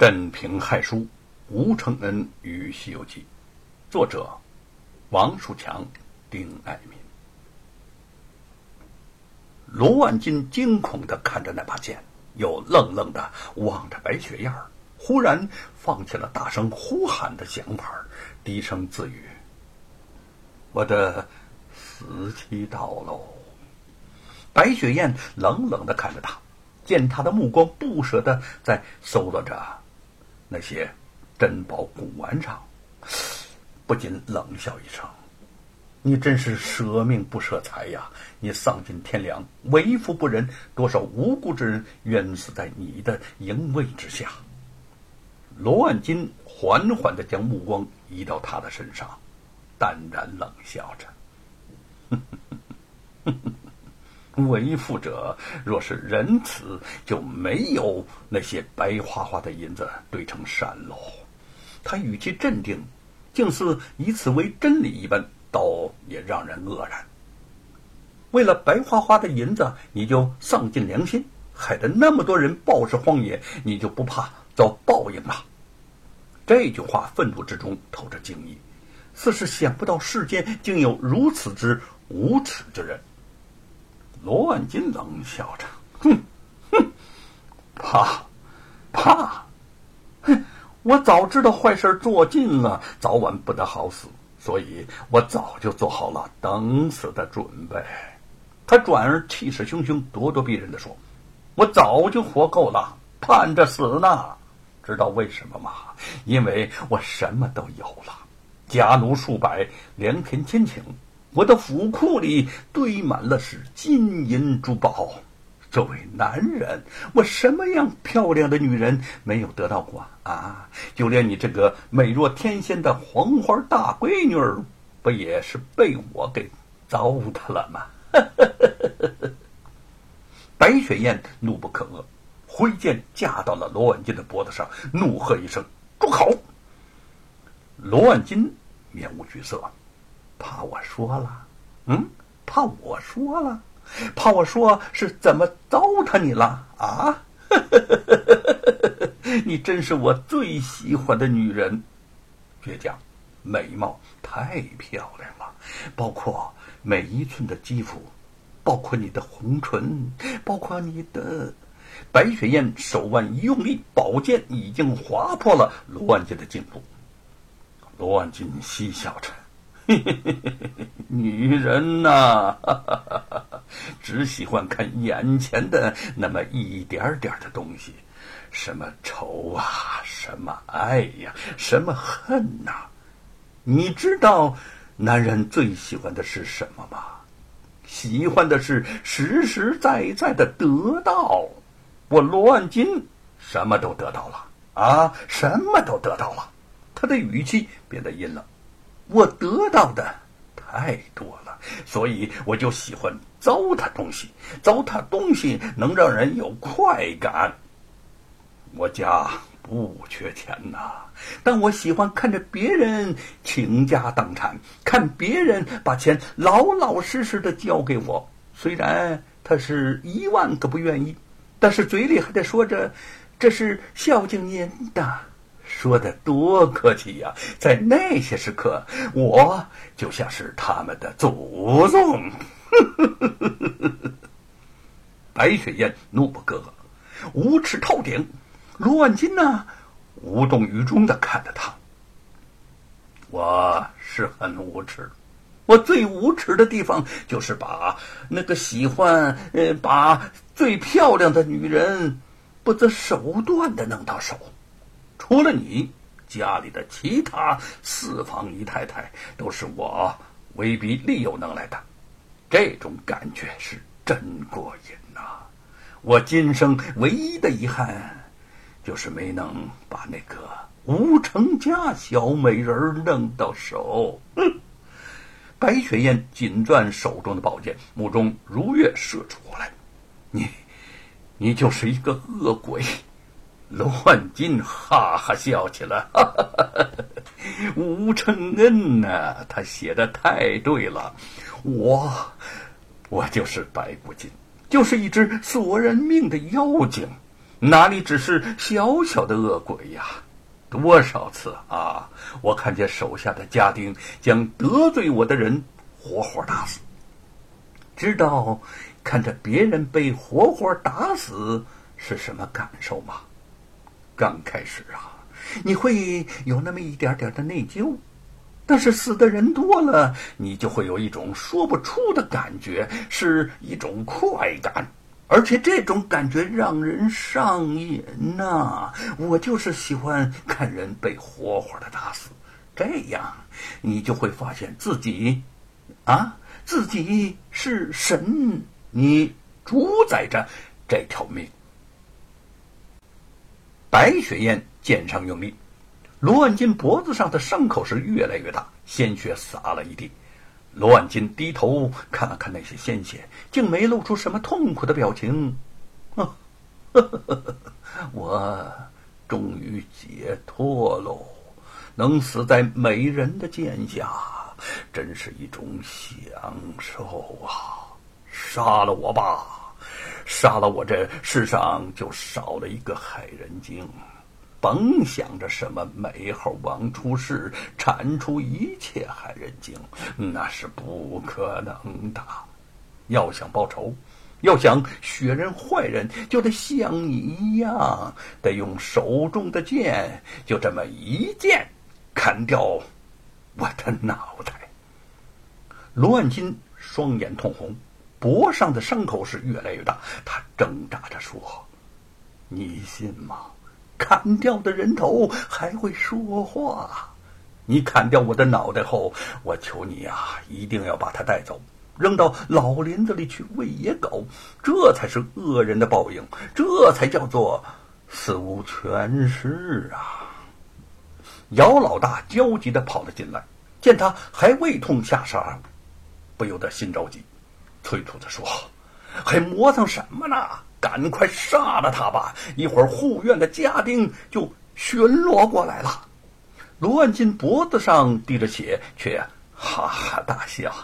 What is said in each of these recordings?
镇平害书，吴承恩与《西游记》，作者王树强、丁爱民。罗万金惊恐的看着那把剑，又愣愣的望着白雪燕儿，忽然放弃了大声呼喊的想法，低声自语：“我的死期到喽。”白雪燕冷冷的看着他，见他的目光不舍的在搜罗着。那些珍宝古玩上，不禁冷笑一声：“你真是舍命不舍财呀！你丧尽天良，为富不仁，多少无辜之人冤死在你的淫威之下。”罗万金缓缓的将目光移到他的身上，淡然冷笑着：“ 为富者若是仁慈，就没有那些白花花的银子堆成山喽。他语气镇定，竟似以此为真理一般，倒也让人愕然。为了白花花的银子，你就丧尽良心，害得那么多人暴尸荒野，你就不怕遭报应吗？这句话愤怒之中透着惊异，似是想不到世间竟有如此之无耻之人。罗万金冷笑着：“哼，哼，怕，怕，哼！我早知道坏事做尽了，早晚不得好死，所以我早就做好了等死的准备。”他转而气势汹汹、咄咄逼人的说：“我早就活够了，盼着死呢。知道为什么吗？因为我什么都有了，家奴数百，良田千顷。”我的府库里堆满了是金银珠宝。作为男人，我什么样漂亮的女人没有得到过啊？就连你这个美若天仙的黄花大闺女，不也是被我给糟蹋了吗？白雪燕怒不可遏，挥剑架到了罗万金的脖子上，怒喝一声：“住口！”罗万金面无惧色。怕我说了，嗯，怕我说了，怕我说是怎么糟蹋你了啊？你真是我最喜欢的女人，倔强，美貌太漂亮了，包括每一寸的肌肤，包括你的红唇，包括你的……白雪燕手腕一用力，宝剑已经划破了罗万金的颈部。罗万金嬉笑着。嘿嘿嘿嘿女人呐，只喜欢看眼前的那么一点点的东西，什么仇啊，什么爱呀，什么恨呐？你知道男人最喜欢的是什么吗？喜欢的是实实在在的得到。我罗万金什么都得到了啊，什么都得到了。他的语气变得阴冷。我得到的太多了，所以我就喜欢糟蹋东西。糟蹋东西能让人有快感。我家不缺钱呐，但我喜欢看着别人倾家荡产，看别人把钱老老实实的交给我。虽然他是一万个不愿意，但是嘴里还得说着这是孝敬您的。说的多客气呀！在那些时刻，我就像是他们的祖宗。白雪燕怒不可遏，无耻透顶。罗万金呢，无动于衷的看着他。我是很无耻，我最无耻的地方就是把那个喜欢呃把最漂亮的女人不择手段的弄到手。除了你，家里的其他四房姨太太都是我威逼利诱弄来的，这种感觉是真过瘾呐！我今生唯一的遗憾，就是没能把那个吴成家小美人弄到手。白雪燕紧攥手中的宝剑，目中如月射出过来。你，你就是一个恶鬼！罗万金哈哈笑起来，哈 哈吴承恩呐，他写的太对了，我，我就是白骨精，就是一只索人命的妖精，哪里只是小小的恶鬼呀？多少次啊，我看见手下的家丁将得罪我的人活活打死。知道看着别人被活活打死是什么感受吗？刚开始啊，你会有那么一点点的内疚，但是死的人多了，你就会有一种说不出的感觉，是一种快感。而且这种感觉让人上瘾呐！我就是喜欢看人被活活的打死，这样你就会发现自己，啊，自己是神，你主宰着这条命。白雪燕剑上用力，罗万金脖子上的伤口是越来越大，鲜血洒了一地。罗万金低头看了看那些鲜血，竟没露出什么痛苦的表情。呵呵呵呵，我终于解脱喽！能死在美人的剑下，真是一种享受啊！杀了我吧，杀了我，这世上就少了一个害人精。甭想着什么美猴王出世，铲除一切害人精，那是不可能的。要想报仇，要想雪人坏人，就得像你一样，得用手中的剑，就这么一剑，砍掉我的脑袋。罗万金双眼通红，脖上的伤口是越来越大，他挣扎着说：“你信吗？”砍掉的人头还会说话。你砍掉我的脑袋后，我求你呀，一定要把它带走，扔到老林子里去喂野狗。这才是恶人的报应，这才叫做死无全尸啊！姚老大焦急的跑了进来，见他还未痛下杀，不由得心着急，催促着说：“还磨蹭什么呢？”赶快杀了他吧！一会儿护院的家丁就巡逻过来了。罗万金脖子上滴着血，却哈哈大笑：“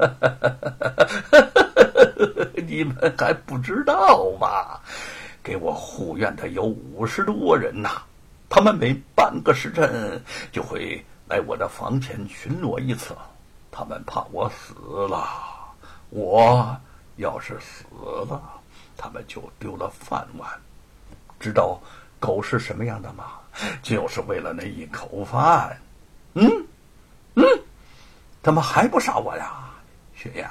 你们还不知道吧？给我护院的有五十多人呐，他们每半个时辰就会来我的房前巡逻一次。他们怕我死了，我要是死了。”他们就丢了饭碗，知道狗是什么样的吗？就是为了那一口饭。嗯，嗯，怎么还不杀我呀，雪雁？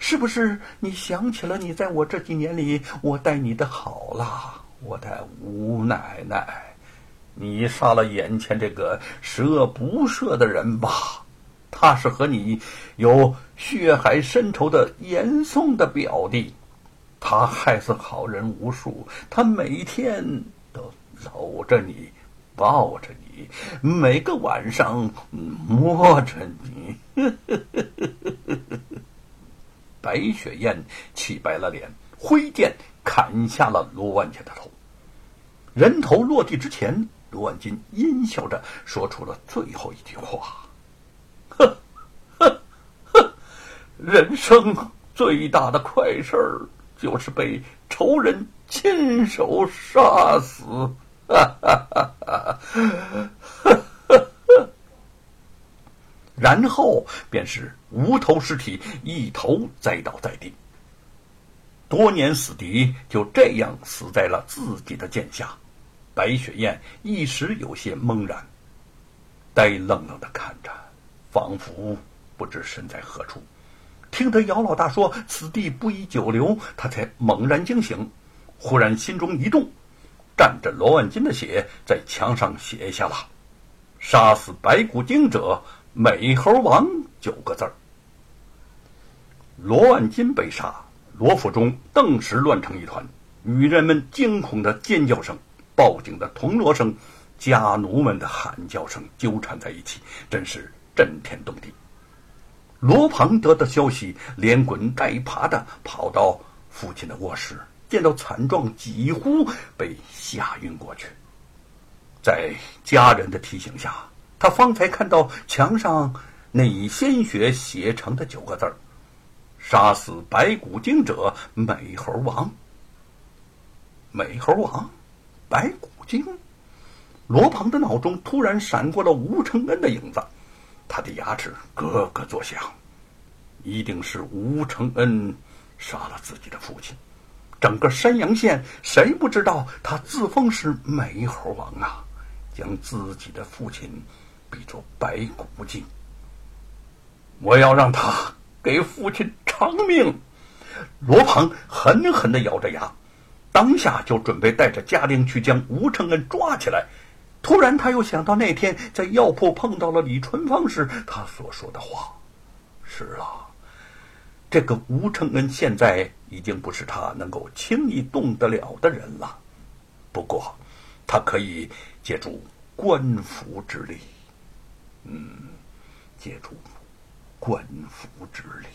是不是你想起了你在我这几年里我待你的好了？我的吴奶奶，你杀了眼前这个十恶不赦的人吧？他是和你有血海深仇的严嵩的表弟。他害死好人无数，他每天都搂着你，抱着你，每个晚上摸着你。白雪燕气白了脸，挥剑砍下了罗万金的头。人头落地之前，罗万金阴笑着说出了最后一句话：“呵，呵，呵，人生最大的快事儿。”就是被仇人亲手杀死，哈哈哈哈哈哈然后便是无头尸体一头栽倒在地。多年死敌就这样死在了自己的剑下，白雪燕一时有些懵然，呆愣愣的看着，仿佛不知身在何处。听得姚老大说此地不宜久留，他才猛然惊醒，忽然心中一动，蘸着罗万金的血在墙上写下了“杀死白骨精者，美猴王”九个字儿。罗万金被杀，罗府中顿时乱成一团，女人们惊恐的尖叫声、报警的铜锣声、家奴们的喊叫声纠缠在一起，真是震天动地。罗庞得到消息，连滚带爬的跑到父亲的卧室，见到惨状，几乎被吓晕过去。在家人的提醒下，他方才看到墙上那以鲜血写成的九个字：“杀死白骨精者，美猴王。”美猴王，白骨精。罗庞的脑中突然闪过了吴承恩的影子，他的牙齿咯咯作响，一定是吴承恩杀了自己的父亲。整个山阳县谁不知道他自封是美猴王啊？将自己的父亲比作白骨精，我要让他给父亲偿命！罗鹏狠狠的咬着牙，当下就准备带着家丁去将吴承恩抓起来。突然，他又想到那天在药铺碰到了李春芳时，他所说的话。是啊，这个吴承恩现在已经不是他能够轻易动得了的人了。不过，他可以借助官府之力。嗯，借助官府之力。